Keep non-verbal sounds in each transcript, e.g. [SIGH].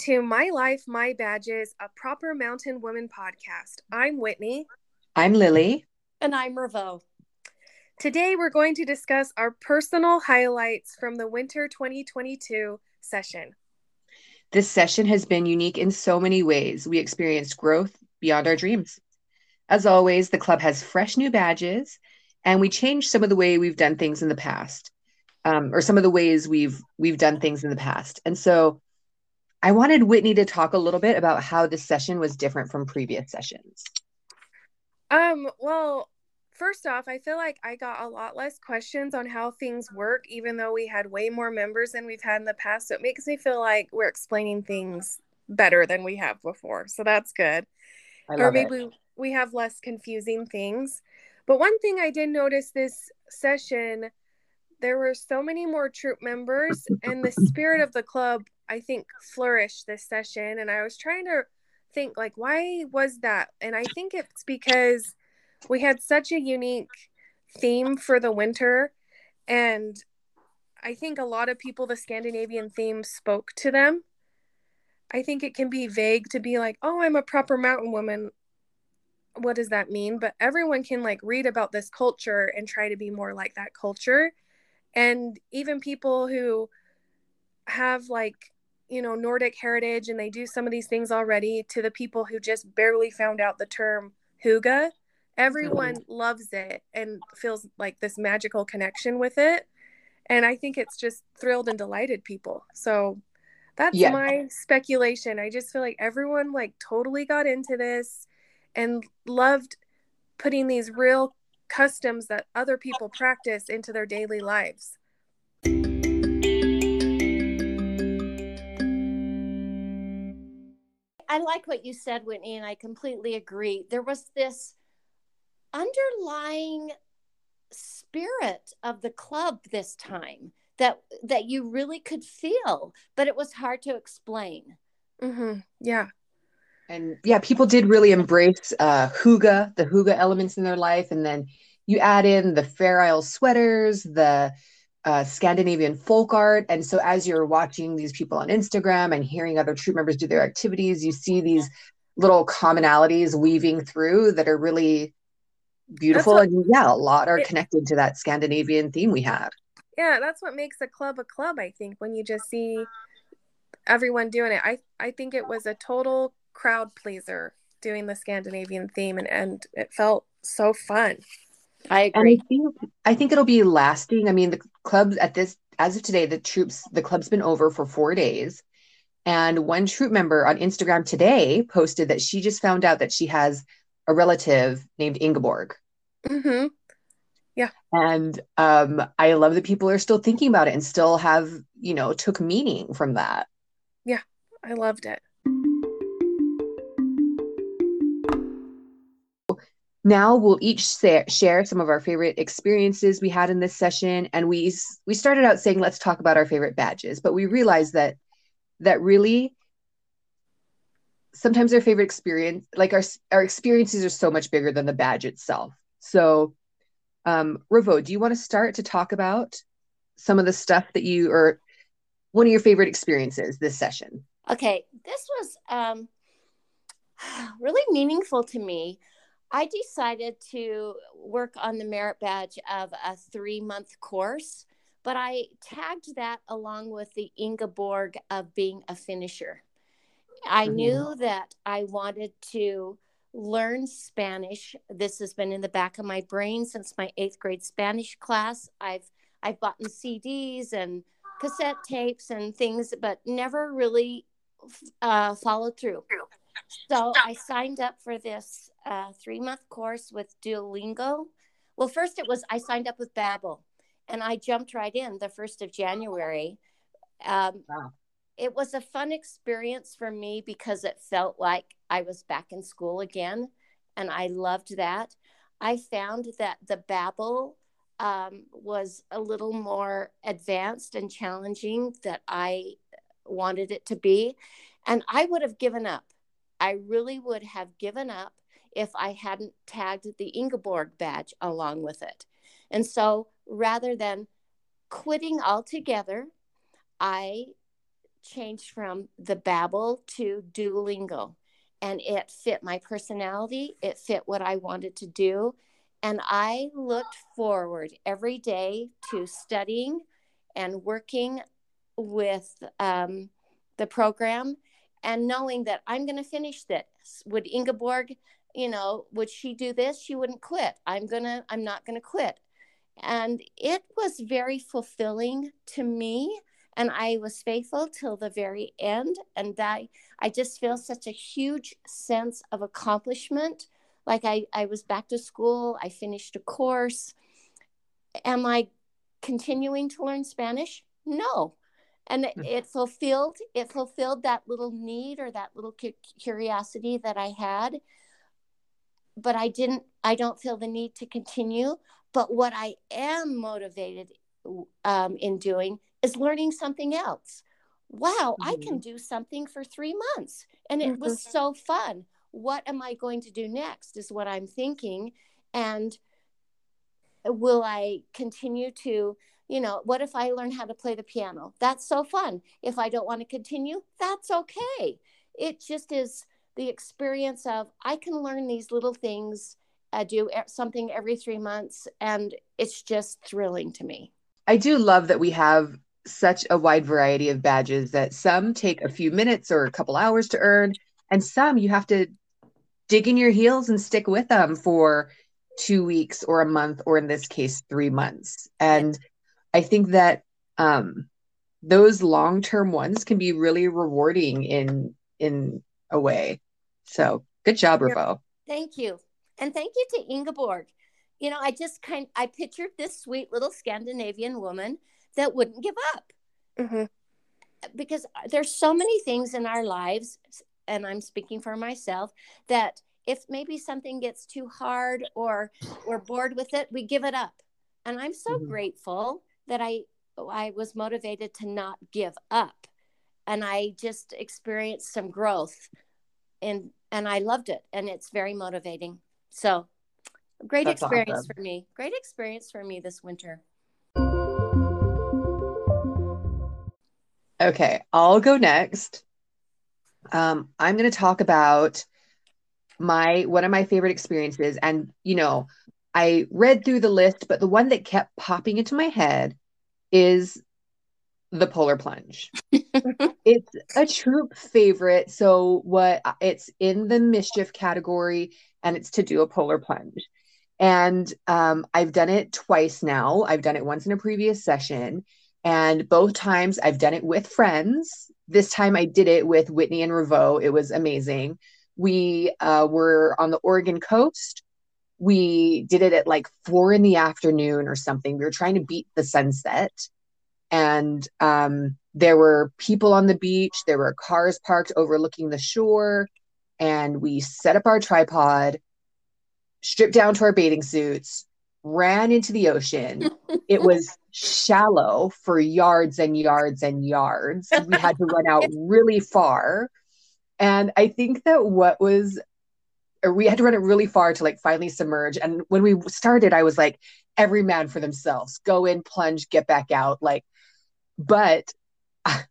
Welcome to My Life, My Badges, a proper mountain woman podcast. I'm Whitney. I'm Lily. And I'm Revo. Today we're going to discuss our personal highlights from the winter 2022 session. This session has been unique in so many ways. We experienced growth beyond our dreams. As always, the club has fresh new badges, and we changed some of the way we've done things in the past, um, or some of the ways we've we've done things in the past. And so I wanted Whitney to talk a little bit about how this session was different from previous sessions. Um, well, first off, I feel like I got a lot less questions on how things work, even though we had way more members than we've had in the past. So it makes me feel like we're explaining things better than we have before. So that's good. or maybe it. we have less confusing things. But one thing I did notice this session, there were so many more troop members, and the [LAUGHS] spirit of the club I think flourished this session and I was trying to think like why was that? And I think it's because we had such a unique theme for the winter and I think a lot of people the Scandinavian theme spoke to them. I think it can be vague to be like, "Oh, I'm a proper mountain woman." What does that mean? But everyone can like read about this culture and try to be more like that culture. And even people who have like you know Nordic heritage and they do some of these things already to the people who just barely found out the term hygge everyone mm-hmm. loves it and feels like this magical connection with it and i think it's just thrilled and delighted people so that's yeah. my speculation i just feel like everyone like totally got into this and loved putting these real customs that other people practice into their daily lives I like what you said, Whitney, and I completely agree. There was this underlying spirit of the club this time that that you really could feel, but it was hard to explain. Mm-hmm. Yeah. And yeah, people did really embrace uh, hygge, the hygge elements in their life, and then you add in the Fair Isle sweaters, the uh, Scandinavian folk art. And so, as you're watching these people on Instagram and hearing other troop members do their activities, you see these little commonalities weaving through that are really beautiful. What, and yeah, a lot are it, connected to that Scandinavian theme we have. Yeah, that's what makes a club a club, I think, when you just see everyone doing it. I, I think it was a total crowd pleaser doing the Scandinavian theme, and, and it felt so fun. I agree. I think, I think it'll be lasting. I mean, the clubs at this, as of today, the troops, the club's been over for four days. And one troop member on Instagram today posted that she just found out that she has a relative named Ingeborg. Mm-hmm. Yeah. And um, I love that people are still thinking about it and still have, you know, took meaning from that. Yeah, I loved it. Now we'll each share some of our favorite experiences we had in this session and we we started out saying let's talk about our favorite badges but we realized that that really sometimes our favorite experience like our our experiences are so much bigger than the badge itself. So um Revo, do you want to start to talk about some of the stuff that you or one of your favorite experiences this session? Okay this was um [SIGHS] really meaningful to me I decided to work on the merit badge of a three month course, but I tagged that along with the Ingeborg of being a finisher. I mm-hmm. knew that I wanted to learn Spanish. This has been in the back of my brain since my eighth grade Spanish class. I've I've bought CDs and cassette tapes and things, but never really uh, followed through. So I signed up for this uh, three month course with Duolingo. Well, first it was I signed up with Babbel, and I jumped right in the first of January. Um, wow. It was a fun experience for me because it felt like I was back in school again, and I loved that. I found that the Babbel um, was a little more advanced and challenging that I wanted it to be, and I would have given up I really would have given up if I hadn't tagged the Ingeborg badge along with it. And so rather than quitting altogether, I changed from the Babbel to Duolingo. And it fit my personality, it fit what I wanted to do. And I looked forward every day to studying and working with um, the program and knowing that I'm going to finish this. Would Ingeborg, you know, would she do this? She wouldn't quit. I'm going to, I'm not going to quit. And it was very fulfilling to me. And I was faithful till the very end. And I, I just feel such a huge sense of accomplishment. Like I, I was back to school, I finished a course. Am I continuing to learn Spanish? No. And it, it fulfilled it fulfilled that little need or that little curiosity that I had. But I didn't I don't feel the need to continue but what I am motivated um, in doing is learning something else. Wow, mm-hmm. I can mm-hmm. do something for three months. And it mm-hmm. was so fun. What am I going to do next? Is what I'm thinking. And will I continue to, you know, what if I learn how to play the piano? That's so fun. If I don't want to continue, that's okay. It just is the experience of I can learn these little things I do something every three months, and it's just thrilling to me. I do love that we have such a wide variety of badges that some take a few minutes or a couple hours to earn, and some you have to dig in your heels and stick with them for two weeks or a month, or in this case, three months. And I think that um, those long term ones can be really rewarding in in a way. So good job, Revo. Thank you. And thank you to Ingeborg. You know, I just kind I pictured this sweet little Scandinavian woman that wouldn't give up. Mm-hmm. Because there's so many things in our lives, and I'm speaking for myself, that if maybe something gets too hard or we're bored with it, we give it up. And I'm so mm-hmm. grateful that I I was motivated to not give up. And I just experienced some growth and and I loved it and it's very motivating. So great That's experience awesome. for me. Great experience for me this winter. Okay, I'll go next. Um, I'm going to talk about my one of my favorite experiences, and you know, I read through the list, but the one that kept popping into my head is the polar plunge. [LAUGHS] it's a troop favorite. So what it's in the mischief category and it's to do a polar plunge. And um, I've done it twice now. I've done it once in a previous session, and both times I've done it with friends. This time I did it with Whitney and Revo. It was amazing. We uh, were on the Oregon coast. We did it at like four in the afternoon or something. We were trying to beat the sunset. And um, there were people on the beach, there were cars parked overlooking the shore and we set up our tripod, stripped down to our bathing suits, ran into the ocean. [LAUGHS] it was shallow for yards and yards and yards. We had to run out [LAUGHS] really far. And I think that what was, we had to run it really far to like finally submerge. And when we started, I was like, every man for themselves, go in, plunge, get back out. Like, but [LAUGHS] I,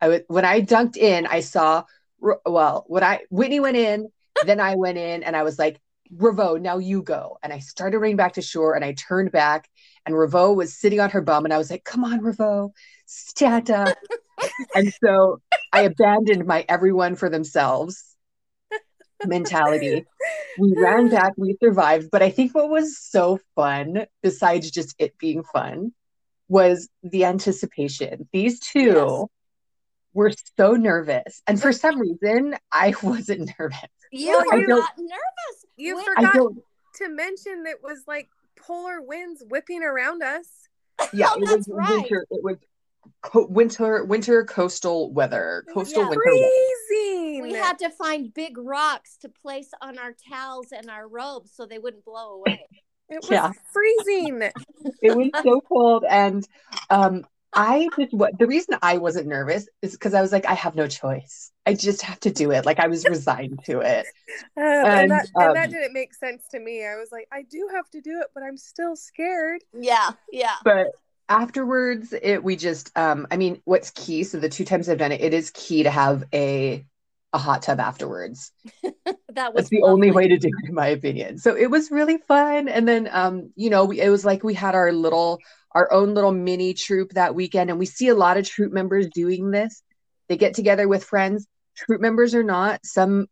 I when I dunked in, I saw well, when I Whitney went in, then I went in and I was like, Revo, now you go. And I started running back to shore and I turned back and Revo was sitting on her bum and I was like, come on, Revo, stand up. [LAUGHS] and so I abandoned my everyone for themselves mentality. We ran back, we survived. But I think what was so fun, besides just it being fun, was the anticipation. These two yes were so nervous. And for some reason, I [LAUGHS] wasn't nervous. You were not nervous. You forgot to mention that it was like polar winds whipping around us. Yeah, oh, it was right. winter. It was co- winter winter coastal weather. Coastal yeah. winter freezing. We had to find big rocks to place on our towels and our robes so they wouldn't blow away. It was yeah. freezing. it was so cold and um I just what the reason I wasn't nervous is because I was like, I have no choice. I just have to do it. Like I was resigned to it. [LAUGHS] Uh, and, and, that, um, and that didn't make sense to me. I was like, I do have to do it, but I'm still scared. Yeah, yeah. But afterwards it we just um i mean what's key so the two times i've done it it is key to have a a hot tub afterwards. [LAUGHS] That was that's the only way to do it in my opinion. So it was really fun. And then um you know we, it was like we had our little our own little mini troop that weekend and we see a lot of troop members doing this. They get together with friends. Troop members or not. Some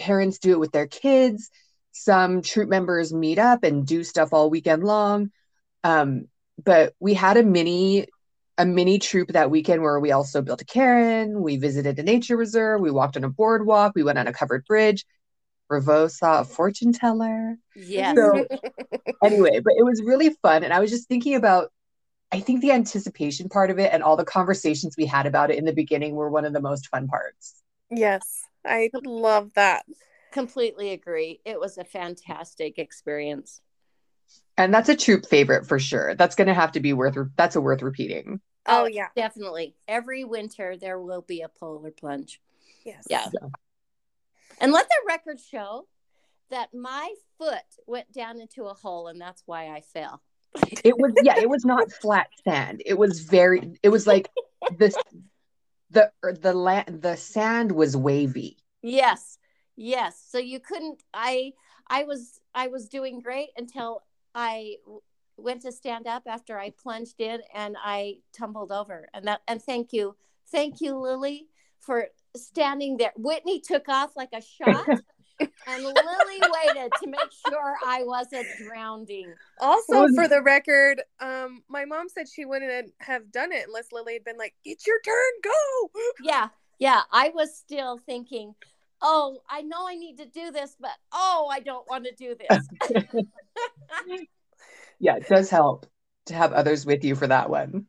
parents do it with their kids. Some troop members meet up and do stuff all weekend long. Um, but we had a mini a mini troop that weekend where we also built a cairn we visited a nature reserve we walked on a boardwalk we went on a covered bridge Revo saw a fortune teller. Yeah. So, [LAUGHS] anyway, but it was really fun. And I was just thinking about, I think the anticipation part of it and all the conversations we had about it in the beginning were one of the most fun parts. Yes, I love that. Completely agree. It was a fantastic experience. And that's a troop favorite for sure. That's going to have to be worth, that's a worth repeating. Oh, oh, yeah. Definitely. Every winter, there will be a polar plunge. Yes. Yeah. And let the record show that my foot went down into a hole and that's why I fell. It was yeah, it was not [LAUGHS] flat sand. It was very it was like this the er, the land the sand was wavy. Yes. Yes. So you couldn't I I was I was doing great until I went to stand up after I plunged in and I tumbled over. And that and thank you. Thank you Lily for standing there. Whitney took off like a shot, [LAUGHS] and Lily waited to make sure I wasn't drowning. Also, for the record, um, my mom said she wouldn't have done it unless Lily had been like, "It's your turn, go." Yeah, yeah. I was still thinking, "Oh, I know I need to do this, but oh, I don't want to do this." [LAUGHS] [LAUGHS] yeah, it does help to have others with you for that one.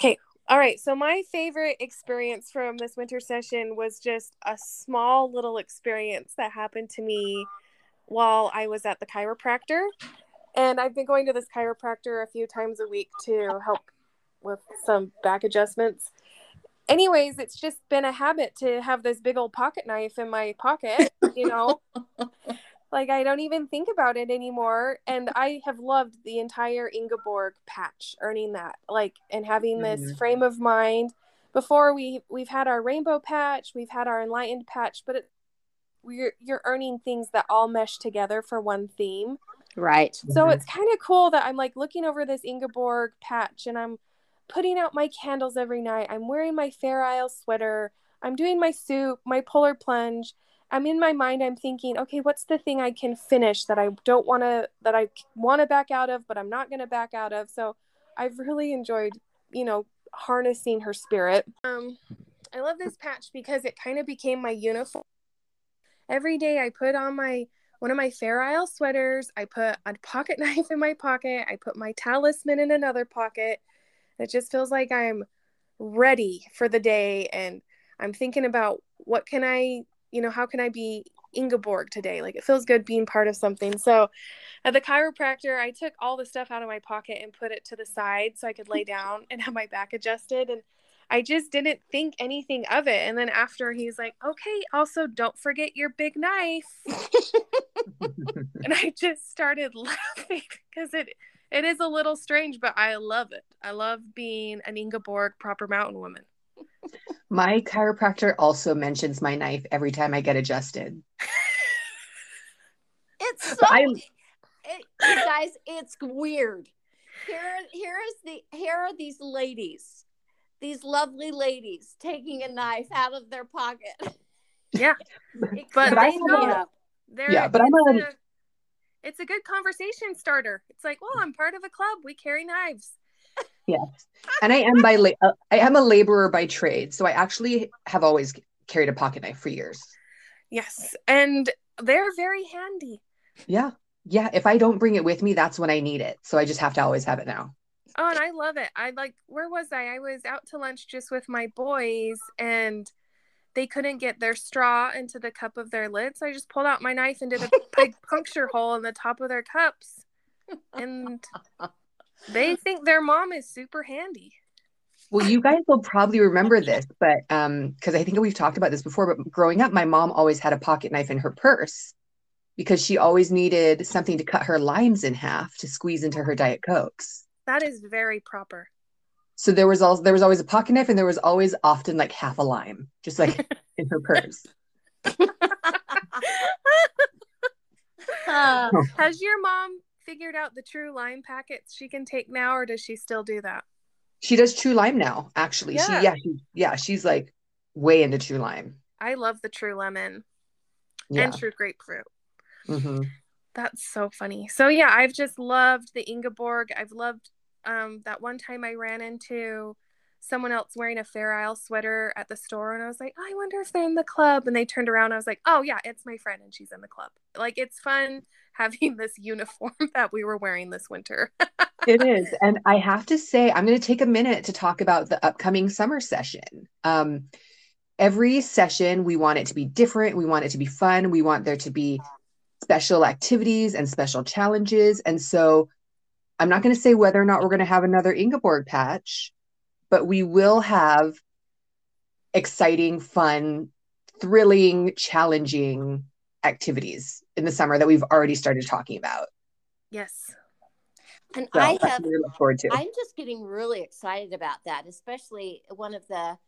Okay. All right. So my favorite experience from this winter session was just a small little experience that happened to me while I was at the chiropractor. And I've been going to this chiropractor a few times a week to help with some back adjustments. Anyways, it's just been a habit to have this big old pocket knife in my pocket, you know. [LAUGHS] Like I don't even think about it anymore. And I have loved the entire Ingeborg patch, earning that, like, and having this mm-hmm. frame of mind. Before we we've had our rainbow patch, we've had our enlightened patch, but it, we're you're earning things that all mesh together for one theme. Right. So mm-hmm. it's kind of cool that I'm like looking over this Ingeborg patch and I'm putting out my candles every night. I'm wearing my Fair Isle sweater. I'm doing my soup, my polar plunge, I'm in my mind, I'm thinking, okay, what's the thing I can finish that I don't want to, that I want to back out of, but I'm not going to back out of. So I've really enjoyed, you know, harnessing her spirit. Um, I love this patch because it kind of became my uniform. Every day I put on my, one of my Fair Isle sweaters. I put a pocket [LAUGHS] knife in my pocket. I put my talisman in another pocket. It just feels like I'm ready for the day and I'm thinking about what can I you know, how can I be Ingeborg today? Like it feels good being part of something. So at the chiropractor, I took all the stuff out of my pocket and put it to the side so I could lay down and have my back adjusted. And I just didn't think anything of it. And then after he's like, okay, also don't forget your big knife. [LAUGHS] and I just started [LAUGHS] laughing because it it is a little strange, but I love it. I love being an Ingeborg proper mountain woman. My chiropractor also mentions my knife every time I get adjusted. [LAUGHS] it's so I, it, guys, it's weird. Here, here is the here are these ladies, these lovely ladies taking a knife out of their pocket. [LAUGHS] Yeah, but they know. Yeah, but I'm a, it's a good conversation starter. It's like, well, I'm part of a club. We carry knives yes. And i am by la- uh, i am a laborer by trade so i actually have always carried a pocket knife for years. Yes. And they're very handy. Yeah. Yeah. If i don't bring it with me that's when i need it. So i just have to always have it now. Oh and i love it. I like where was i? I was out to lunch just with my boys and they couldn't get their straw into the cup of their lid so i just pulled out my knife and did a big puncture hole in the top of their cups. And they think their mom is super handy. Well, you guys will probably remember this, but um, because I think we've talked about this before, but growing up, my mom always had a pocket knife in her purse. because she always needed something to cut her limes in half to squeeze into her diet cokes. That is very proper. So there was also there was always a pocket knife and there was always often like half a lime just like [LAUGHS] in her purse. Uh, [LAUGHS] [LAUGHS] Has your mom figured out the true lime packets she can take now, or does she still do that? She does true lime now, actually. Yeah. She yeah, she, yeah, she's like way into true lime. I love the true lemon Yeah. and true grapefruit. Mhm. That's so funny. So yeah, I've just loved the Ingeborg. I've loved um that one time I ran into someone else wearing a Fair Isle sweater at the store and I was like, oh, I wonder if they're in the club. And they turned around. I was like, oh yeah, it's my friend and she's in the club. Like it's fun having [LAUGHS] this uniform [LAUGHS] that we were wearing this winter. [LAUGHS] It is. And I have to say, I'm going to take a minute to talk about the upcoming summer session. Um, every session, we want it to be different. We want it to be fun. We want there to be special activities and special challenges. And so I'm not going to say whether or not we're going to have another Ingeborg patch, but we will have exciting, fun, thrilling, challenging activities in the summer that we've already started talking about. yes. and So I have look forward to. I'm just getting really excited about that, especially one of the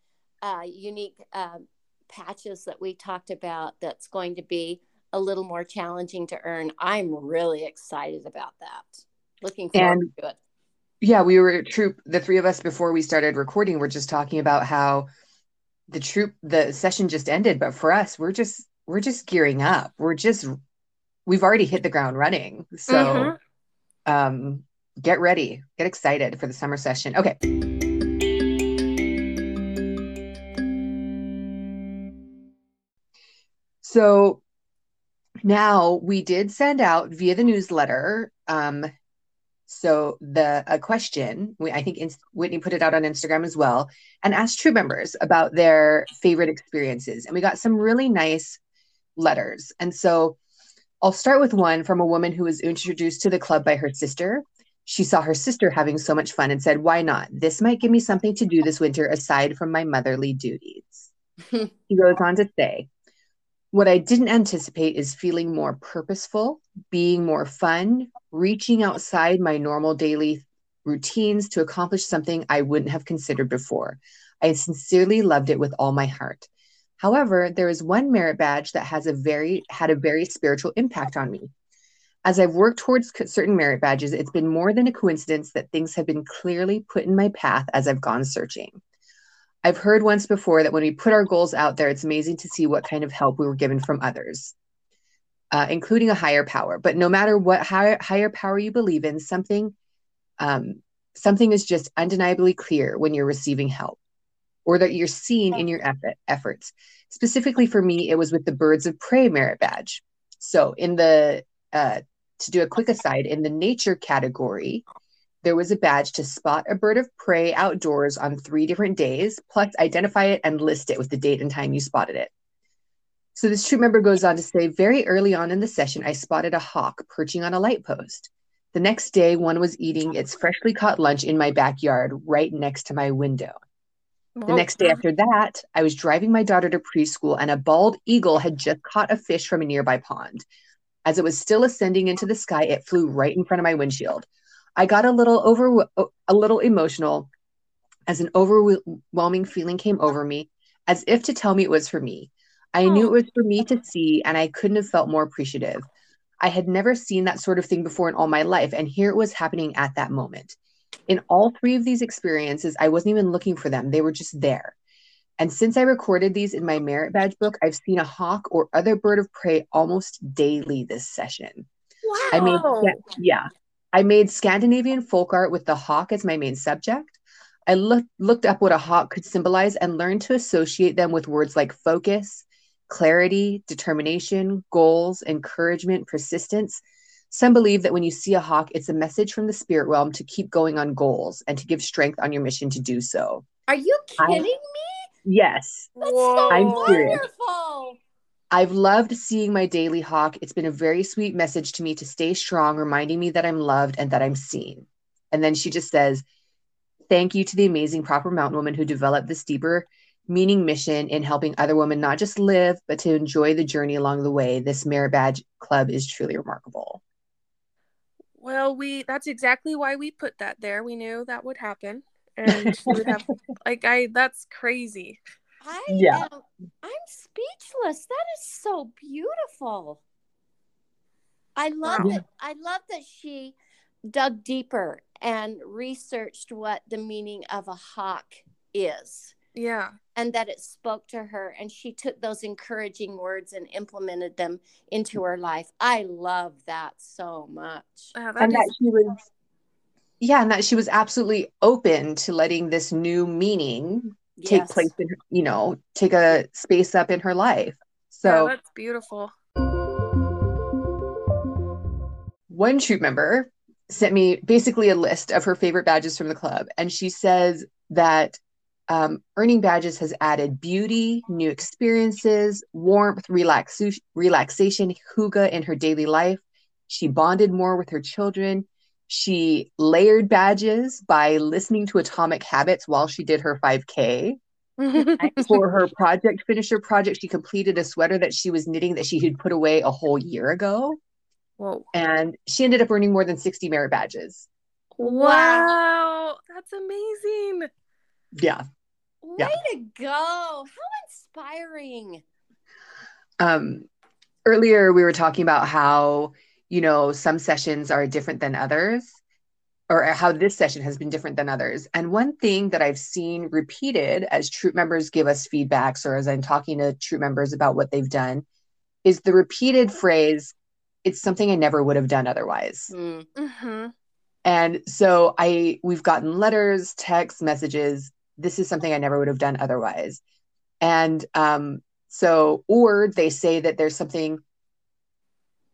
uh, unique um, patches that we talked about that's going to be a little more challenging to earn. I'm really excited about that. Looking forward And- to it. Yeah, we were troop. The three of us before we started recording, we're just talking about how the troop, the session just ended, but for us, we're just we're just gearing up. We're just we've already hit the ground running. So Mhm. um, get ready, get excited for the summer session. Okay. So now we did send out via the newsletter. Um, so the a question we I think Inst- Whitney put it out on Instagram as well and asked true members about their favorite experiences, and we got some really nice letters. And so I'll start with one from a woman who was introduced to the club by her sister. She saw her sister having so much fun and said, Why not? This might give me something to do this winter aside from my motherly duties. [LAUGHS] he goes on to say, What I didn't anticipate is feeling more purposeful, being more fun, reaching outside my normal daily routines to accomplish something I wouldn't have considered before. I sincerely loved it with all my heart. However, there is one merit badge that has a very had a very spiritual impact on me. As I've worked towards certain merit badges, it's been more than a coincidence that things have been clearly put in my path as I've gone searching. I've heard once before that when we put our goals out there, it's amazing to see what kind of help we were given from others, uh, including a higher power. But no matter what higher, higher power you believe in, something um, something is just undeniably clear when you're receiving help or that you're seen in your effort, efforts. Specifically for me, it was with the Birds of Prey merit badge. So, in the uh, to do a quick aside, in the nature category, there was a badge to spot a bird of prey outdoors on three different days, plus identify it and list it with the date and time you spotted it. So this troop member goes on to say, very early on in the session, I spotted a hawk perching on a light post. The next day, one was eating its freshly caught lunch in my backyard, right next to my window. The next day after that, I was driving my daughter to preschool, and a bald eagle had just caught a fish from a nearby pond. As it was still ascending into the sky, it flew right in front of my windshield. I got a little over a little emotional as an overwhelming feeling came over me, as if to tell me it was for me. I oh. knew it was for me to see, and I couldn't have felt more appreciative. I had never seen that sort of thing before in all my life, and here it was happening at that moment. In all three of these experiences, I wasn't even looking for them, they were just there. And since I recorded these in my merit badge book, I've seen a hawk or other bird of prey almost daily this session. Wow. I made yeah. I made Scandinavian folk art with the hawk as my main subject. I looked looked up what a hawk could symbolize and learned to associate them with words like focus, clarity, determination, goals, encouragement, persistence. Some believe that when you see a hawk, it's a message from the spirit realm to keep going on goals and to give strength on your mission to do so. Are you I- kidding me? Yes, That's Whoa. so I'm serious. I've loved seeing my daily hawk. It's been a very sweet message to me to stay strong, reminding me that I'm loved and that I'm seen. And then she just says, Thank you to the amazing proper mountain woman who developed this deeper meaning mission in helping other women not just live, but to enjoy the journey along the way. This Merit Badge Club is truly remarkable. Well, we that's exactly why we put that there. We knew that would happen. And we would have [LAUGHS] like I that's crazy. I yeah. am I'm speechless. That is so beautiful. I love wow. it. I love that she dug deeper and researched what the meaning of a hawk is. Yeah. And that it spoke to her and she took those encouraging words and implemented them into her life. I love that so much. that and is- that she was yeah, and that she was absolutely open to letting this new meaning yes. take place in you know, take a space up in her life. So yeah, that's beautiful. One troop member sent me basically a list of her favorite badges from the club, and she says that um, earning badges has added beauty, new experiences, warmth, relaxation, relaxation, hygge in her daily life. She bonded more with her children. She layered badges by listening to Atomic Habits while she did her 5K. [LAUGHS] For her project finisher project, she completed a sweater that she was knitting that she had put away a whole year ago. Whoa. And she ended up earning more than 60 merit badges. Wow. That's amazing. Yeah. Way yeah. to go. How inspiring. Um earlier we were talking about how, you know, some sessions are different than others or how this session has been different than others. And one thing that I've seen repeated as troop members give us feedbacks or as I'm talking to troop members about what they've done is the repeated phrase, it's something I never would have done otherwise. Mm. Mm-hmm. And so I we've gotten letters, text messages. This is something I never would have done otherwise. And um, so, or they say that there's something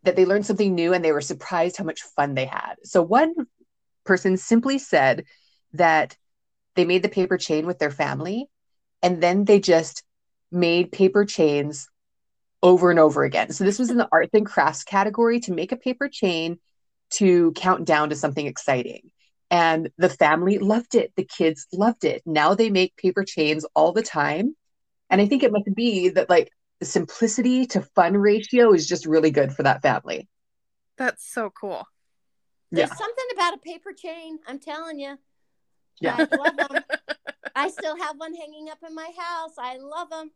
that they learned something new and they were surprised how much fun they had. So one person simply said that they made the paper chain with their family and then they just made paper chains over and over again. So this was in the arts and crafts category to make a paper chain to count down to something exciting. And the family loved it. The kids loved it. Now they make paper chains all the time. And I think it must be that like the simplicity to fun ratio is just really good for that family. That's so cool. There's yeah. something about a paper chain. I'm telling you. Yeah. I love them. [LAUGHS] I still have one hanging up in my house. I love them.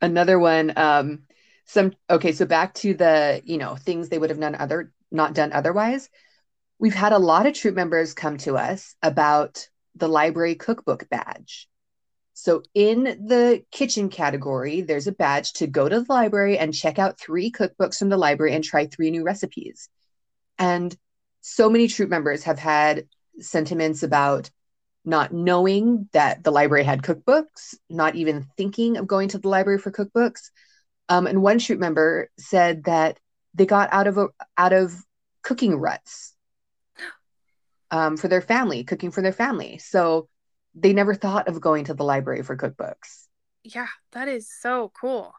Another one. Um, some okay. So back to the you know things they would have done other not done otherwise. We've had a lot of troop members come to us about the library cookbook badge. So in the kitchen category, there's a badge to go to the library and check out three cookbooks from the library and try three new recipes. And so many troop members have had sentiments about not knowing that the library had cookbooks, not even thinking of going to the library for cookbooks. Um, and one troop member said that they got out of a, out of cooking ruts um, for their family, cooking for their family. So they never thought of going to the library for cookbooks. Yeah, that is so cool.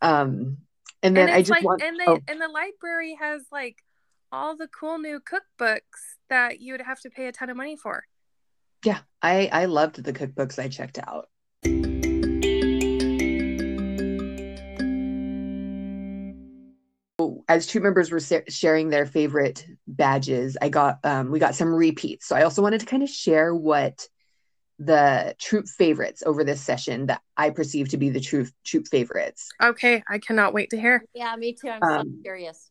Um, and then and I just like, want and the oh. and the library has like all the cool new cookbooks that you would have to pay a ton of money for. Yeah, I I loved the cookbooks I checked out. As troop members were sharing their favorite badges, I got um, we got some repeats. So I also wanted to kind of share what the troop favorites over this session that I perceive to be the troop troop favorites. Okay, I cannot wait to hear. Yeah, me too. I'm um, so curious.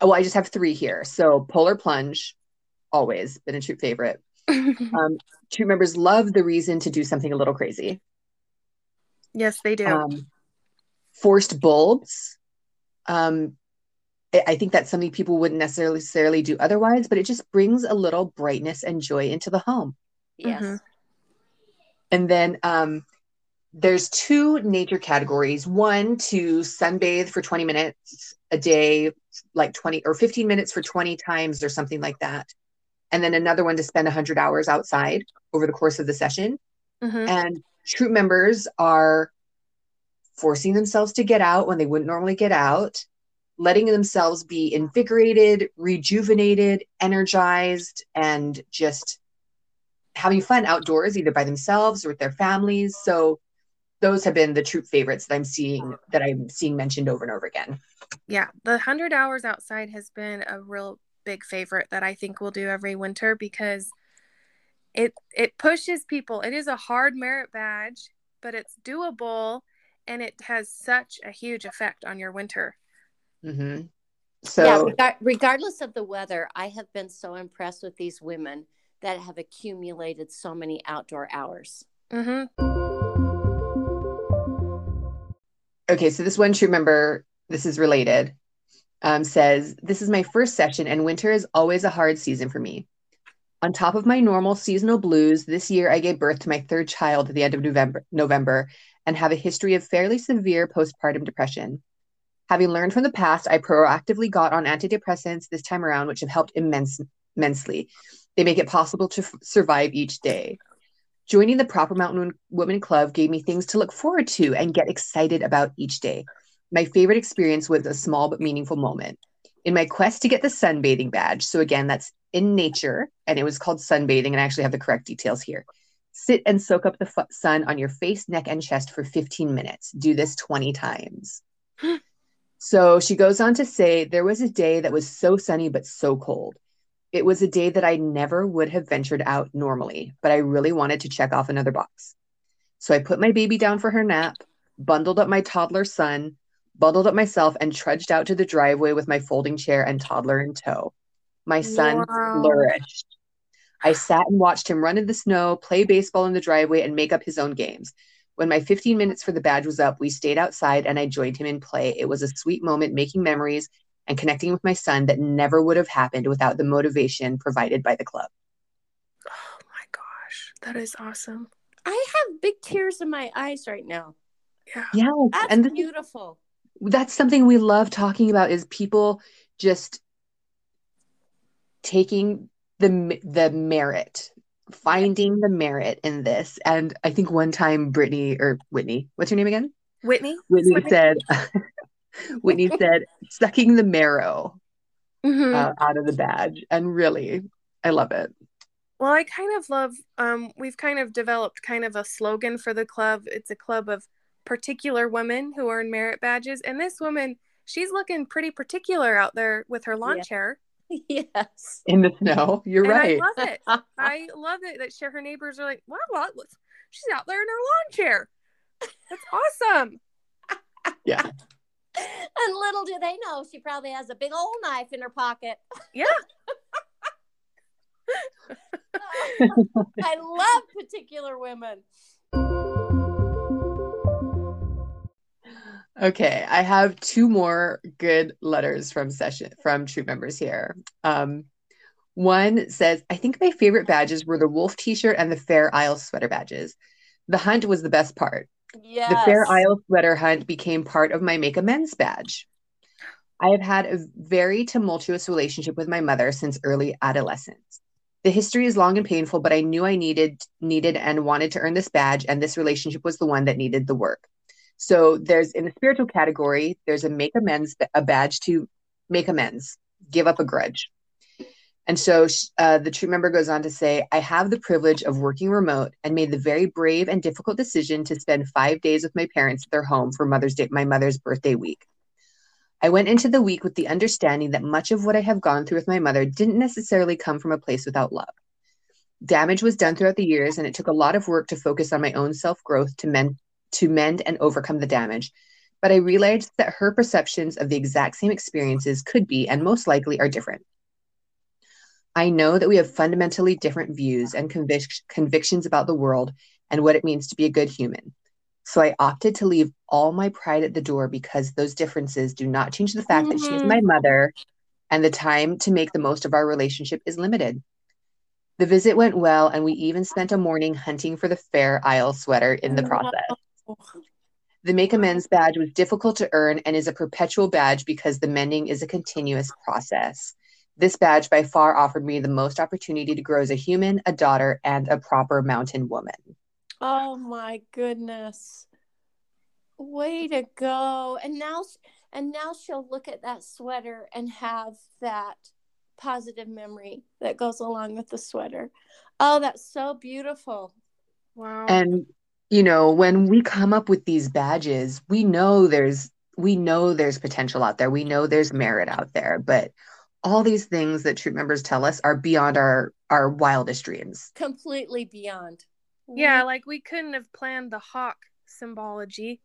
Oh, I just have three here. So Polar Plunge, always been a troop favorite. [LAUGHS] um, troop members love the reason to do something a little crazy. Yes, they do. Um, forced bulbs. Um, I think that's something people wouldn't necessarily do otherwise, but it just brings a little brightness and joy into the home. Yes. Mm-hmm. And then um, there's two nature categories one to sunbathe for 20 minutes a day, like 20 or 15 minutes for 20 times or something like that. And then another one to spend 100 hours outside over the course of the session. Mm-hmm. And troop members are forcing themselves to get out when they wouldn't normally get out letting themselves be invigorated, rejuvenated, energized, and just having fun outdoors, either by themselves or with their families. So those have been the troop favorites that I'm seeing that I'm seeing mentioned over and over again. Yeah, the 100 hours outside has been a real big favorite that I think we'll do every winter because it it pushes people. It is a hard merit badge, but it's doable and it has such a huge effect on your winter. Mm-hmm. So, yeah, reg- regardless of the weather, I have been so impressed with these women that have accumulated so many outdoor hours. Mm-hmm. Okay, so this one true member, this is related, um, says, This is my first session, and winter is always a hard season for me. On top of my normal seasonal blues, this year I gave birth to my third child at the end of November, November and have a history of fairly severe postpartum depression. Having learned from the past, I proactively got on antidepressants this time around, which have helped immense, immensely. They make it possible to f- survive each day. Joining the Proper Mountain Women Club gave me things to look forward to and get excited about each day. My favorite experience was a small but meaningful moment. In my quest to get the sunbathing badge, so again, that's in nature, and it was called sunbathing, and I actually have the correct details here. Sit and soak up the f- sun on your face, neck, and chest for 15 minutes. Do this 20 times. [GASPS] [GASPS] [GASPS] so she goes on to say there was a day that was so sunny but so cold. It was a day that I never would have ventured out normally, but I really wanted to check off another box. So I put my baby down for her nap, bundled up my toddler son, bundled up myself, and trudged out to the driveway with my folding chair and toddler in tow. My son Wow. flourished. I sat and watched him run in the snow, play baseball in the driveway, and make up his own games. When my 15 minutes for the badge was up, we stayed outside and I joined him in play. It was a sweet moment making memories and connecting with my son that never would have happened without the motivation provided by the club. Oh my gosh, that is awesome. I have big tears in my eyes right now. Yeah. Yeah, That's and this beautiful. that's something we love talking about is people just taking the the merit finding the merit in this and i think one time brittany or whitney what's your name again Whitney? whitney Whitney? said [LAUGHS] whitney said sucking the marrow Mhm. uh, out of the badge and really i love it Well, I kind of love um we've kind of developed kind of a slogan for the club. It's a club of particular women who earn merit badges and this woman, she's looking pretty particular out there with her lawn Yeah. chair. [LAUGHS] Yes. in the snow you're and right I love it. [LAUGHS] I love it that she, her neighbors are like, "Wow, well, look, she's out there in her lawn chair. That's awesome." [LAUGHS] yeah And little do they know, she probably has a big old knife in her pocket. Yeah. I love particular women. Okay, I have two more good letters from session from troop members here. Um, one says, I think my favorite badges were the wolf t-shirt and the Fair Isle sweater badges. The hunt was the best part. Yes. The Fair Isle sweater hunt became part of my Make Amends badge. I have had a very tumultuous relationship with my mother since early adolescence. The history is long and painful, but I knew I needed needed and wanted to earn this badge, and this relationship was the one that needed the work. So there's in the spiritual category, there's a make amends, a badge to make amends, give up a grudge. And so uh, the troop member goes on to say, I have the privilege of working remote and made the very brave and difficult decision to spend five days with my parents at their home for Mother's Day, my mother's birthday week. I went into the week with the understanding that much of what I have gone through with my mother didn't necessarily come from a place without love. Damage was done throughout the years, and it took a lot of work to focus on my own self growth to mend, to mend and overcome the damage. But I realized that her perceptions of the exact same experiences could be, and most likely, are different. I know that we have fundamentally different views and convic- convictions about the world and what it means to be a good human. So I opted to leave all my pride at the door because those differences do not change the fact that she is Mhm. my mother and the time to make the most of our relationship is limited. The visit went well, and we even spent a morning hunting for the Fair Isle sweater in the process. The Make Amends badge was difficult to earn and is a perpetual badge because the mending is a continuous process. This badge by far offered me the most opportunity to grow as a human, a daughter, and a proper mountain woman. Oh my goodness. Way to go. And now And now she'll look at that sweater and have that positive memory that goes along with the sweater. Oh, that's so beautiful. Wow. And you know, when we come up with these badges, we know there's we know there's potential out there. We know there's merit out there, but all these things that troop members tell us are beyond our our wildest dreams. Completely beyond. yeah, like we couldn't have planned the hawk symbology.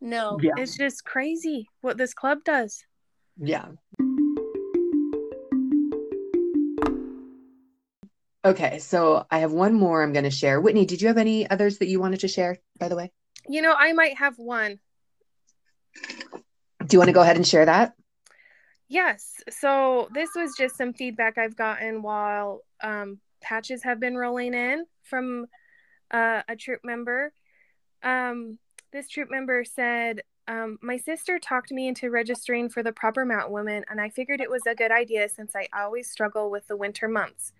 No. Yeah. It's just crazy what this club does. Yeah. Okay, so I have one more I'm going to share. Whitney, did you have any others that you wanted to share, by the way? You know, I might have one. Do you want to go ahead and share that? Yes. So this was just some feedback I've gotten while um, patches have been rolling in from uh, a troop member. Um, this troop member said, um, My sister talked me into registering for the Proper Mountain Women, and I figured it was a good idea since I always struggle with the winter months.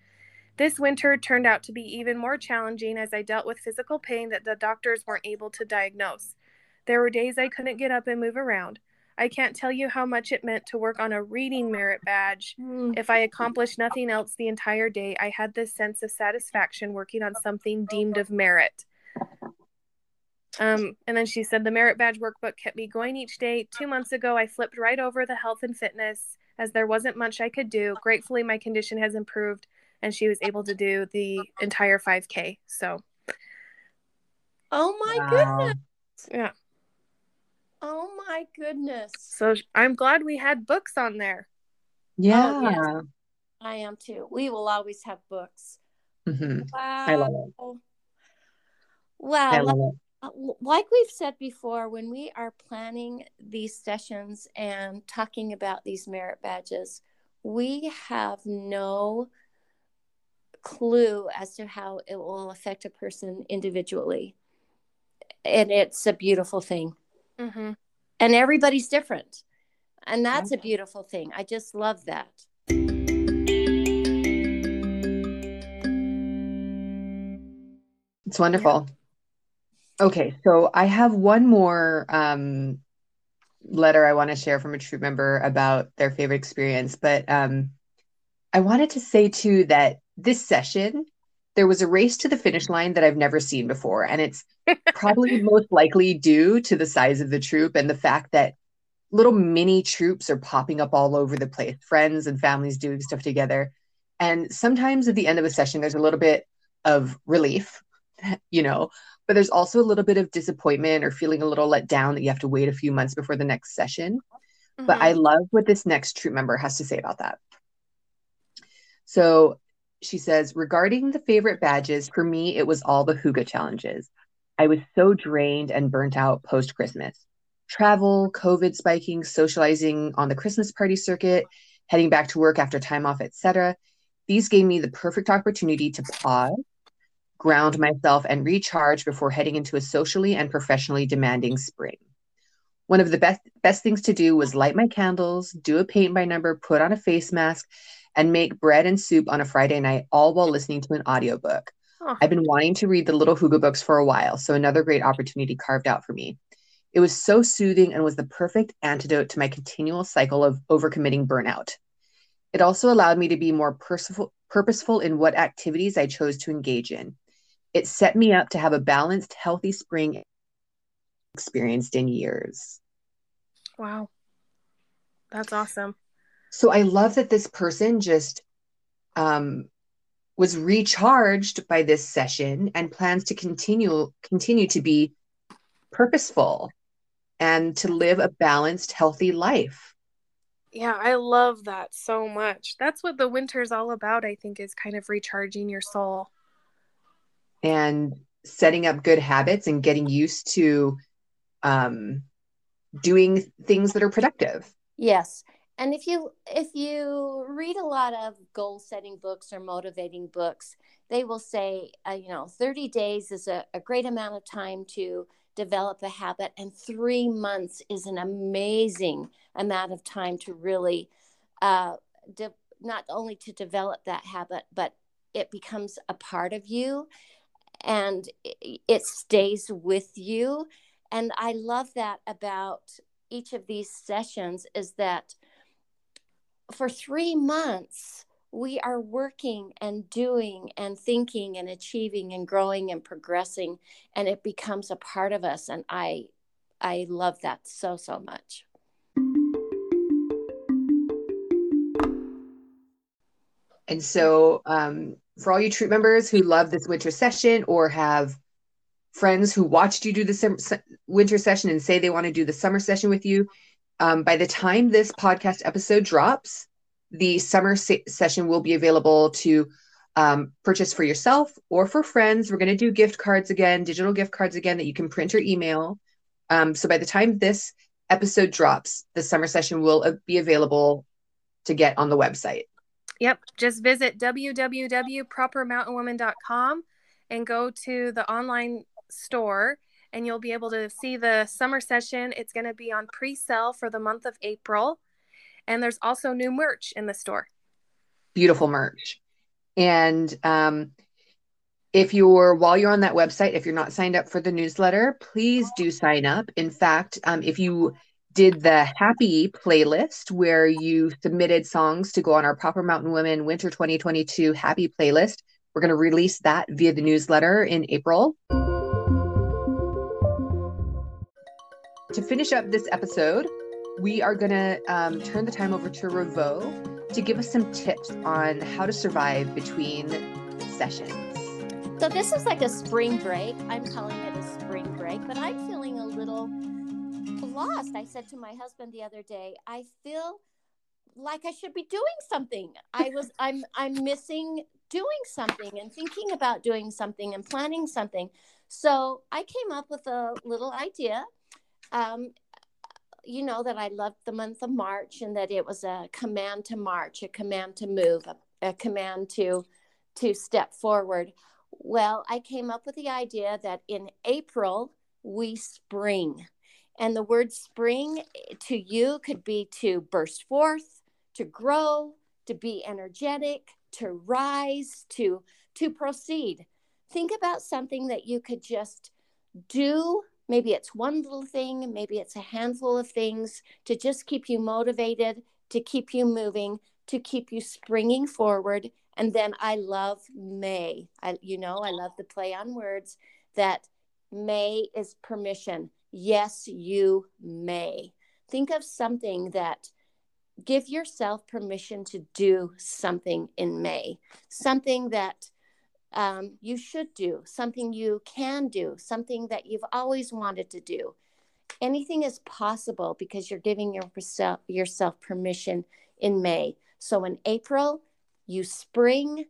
This winter turned out to be even more challenging as I dealt with physical pain that the doctors weren't able to diagnose. There were days I couldn't get up and move around. I can't tell you how much it meant to work on a reading merit badge. Mm. If I accomplished nothing else the entire day, I had this sense of satisfaction working on something deemed of merit. Um, and then she said the merit badge workbook kept me going each day. Two months ago, I flipped right over the health and fitness as there wasn't much I could do. Gratefully, my condition has improved and she was able to do the entire 5K. So, Oh my Wow. goodness. yeah. Oh my goodness. So I'm glad we had books on there. Yeah. Oh, yes. I am too. We will always have books. Mhm. Wow. I love it. Wow. I like, love it. like we've said before, when we are planning these sessions and talking about these merit badges, we have no clue as to how it will affect a person individually. And it's a beautiful thing. Mm-hmm. And everybody's different. And that's a beautiful thing. I just love that. It's wonderful. Okay, so I have one more um, letter I want to share from a troop member about their favorite experience, but um, I wanted to say too that this session, there was a race to the finish line that I've never seen before, and it's probably [LAUGHS] most likely due to the size of the troop and the fact that little mini troops are popping up all over the place, friends and families doing stuff together. And sometimes at the end of a session, there's a little bit of relief, [LAUGHS] you know, but there's also a little bit of disappointment or feeling a little let down that you have to wait a few months before the next session. But I mm-hmm. love what this next troop member has to say about that. So she says, regarding the favorite badges, for me, it was all the hygge challenges. I was so drained and burnt out post Christmas. Travel, COVID spiking, socializing on the Christmas party circuit, heading back to work after time off, etc. These gave me the perfect opportunity to pause, ground myself, and recharge before heading into a socially and professionally demanding spring. One of the best best things to do was light my candles, do a paint by number, put on a face mask, and make bread and soup on a Friday night, all while listening to an audiobook. Oh. I've been wanting to read the Little Hygge books for a while, so another great opportunity carved out for me. It was so soothing and was the perfect antidote to my continual cycle of overcommitting burnout. It also allowed me to be more purposeful, purposeful in what activities I chose to engage in. It set me up to have a balanced, healthy spring experienced in years. Wow. That's awesome. So I love that this person just um, was recharged by this session and plans to continue continue to be purposeful and to live a balanced, healthy life. Yeah, I love that so much. That's what the winter's all about, I think, is kind of recharging your soul. and setting up good habits and getting used to um, doing things that are productive. Yes. And if you if you read a lot of goal setting books or motivating books, they will say, uh, you know, 30 days is a, a great amount of time to develop a habit, and three months is an amazing amount of time to really uh, de- not only to develop that habit, but it becomes a part of you and it, it stays with you. And I love that about each of these sessions is that for three months, we are working and doing and thinking and achieving and growing and progressing and it becomes a part of us and i i love that so so much. And so um, for all you troop members who love this winter session or have friends who watched you do the winter session and say they want to do the summer session with you um, by the time this podcast episode drops the summer se- session will be available to um, purchase for yourself or for friends. We're going to do gift cards again, digital gift cards again that you can print or email. Um, so by the time this episode drops, the summer session will uh, be available to get on the website. Yep. Just visit www.propermountainwoman.com and go to the online store and you'll be able to see the summer session. It's going to be on pre sale for the month of April. And there's also new merch in the store. Beautiful merch. And um, if you're while you're on that website, if you're not signed up for the newsletter, please do sign up. In fact, um, if you did the happy playlist where you submitted songs to go on our Proper Mountain Women Winter 2022 happy playlist, we're going to release that via the newsletter in April. To finish up this episode, we are going to um, turn the time over to Revo to give us some tips on how to survive between sessions. So, this is like a spring break. I'm calling it a spring break, but I'm feeling a little lost. I said to my husband the other day, I feel like I should be doing something. I was [LAUGHS] I'm I'm missing doing something and thinking about doing something and planning something. So I came up with a little idea. Um, you know that I loved the month of March and that it was a command to march, a command to move, a, a command to to step forward. Well, I came up with the idea that in April we spring. And the word spring to you could be to burst forth, to grow, to be energetic, to rise, to to proceed. Think about something that you could just do Maybe it's one little thing, maybe it's a handful of things to just keep you motivated, to keep you moving, to keep you springing forward. And then I love May. I, you know, I love the play on words that May is permission. Yes, you may. Think of something that give yourself permission to do something in May, something that um, you should do, something you can do, something that you've always wanted to do. Anything is possible because you're giving yourself, yourself permission in May. So in April, you spring,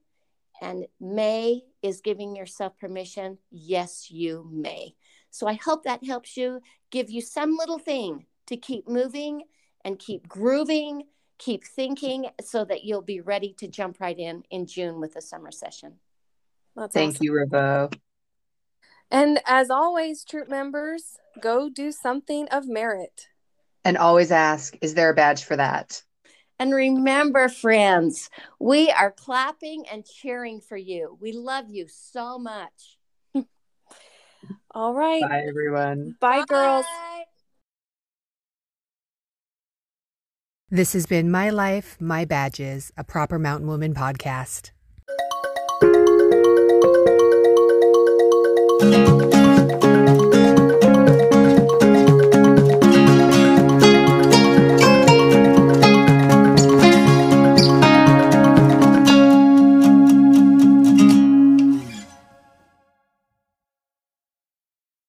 and May is giving yourself permission. Yes, you may. So I hope that helps you, give you some little thing to keep moving and keep grooving, keep thinking so that you'll be ready to jump right in in June with the summer session. That's Thank awesome. you, Revo. And as always, troop members, go do something of merit. And always ask, is there a badge for that? And remember, friends, we are clapping and cheering for you. We love you so much. [LAUGHS] All right. Bye, everyone. Bye, Bye, girls. This has been My Life, My Badges, a Proper Mountain Woman podcast. Thank you.